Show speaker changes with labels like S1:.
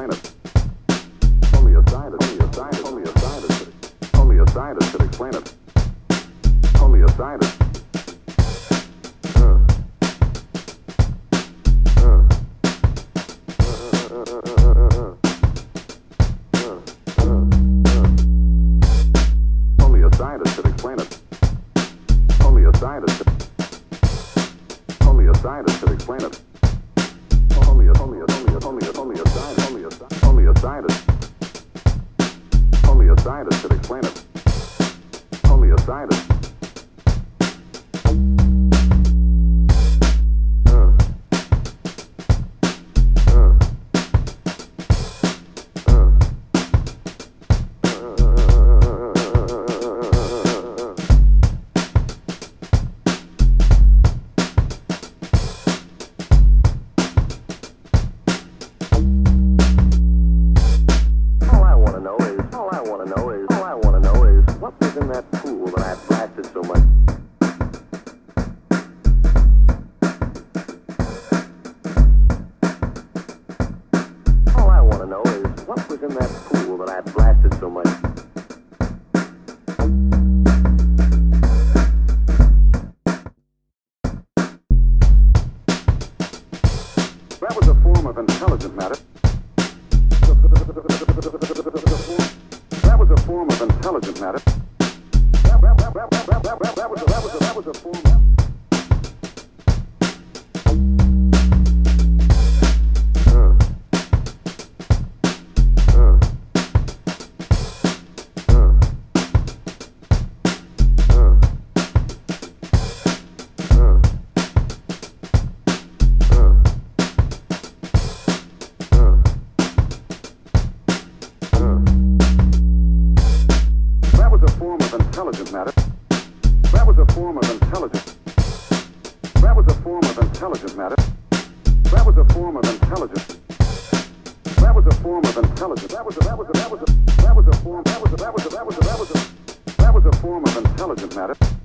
S1: planet. Only a scientist, only a scientist, only a scientist, only a scientist could explain it. Only a scientist. scientist could explain it. Only a scientist could explain it. Only a scientist. That pool that I blasted so much? All I want to know is, what was in that pool that I blasted so much? That was a form of intelligent matter. That was a, that was a, that was a, that was a, that was a, that was a, that was a, intelligent matter. That was a form of intelligent. That was a form of intelligent matter. That was a form of intelligence. That was a form of intelligence. That was a that was a that was a that was a form that was a that was a that was a that was a that was a form of intelligent matter.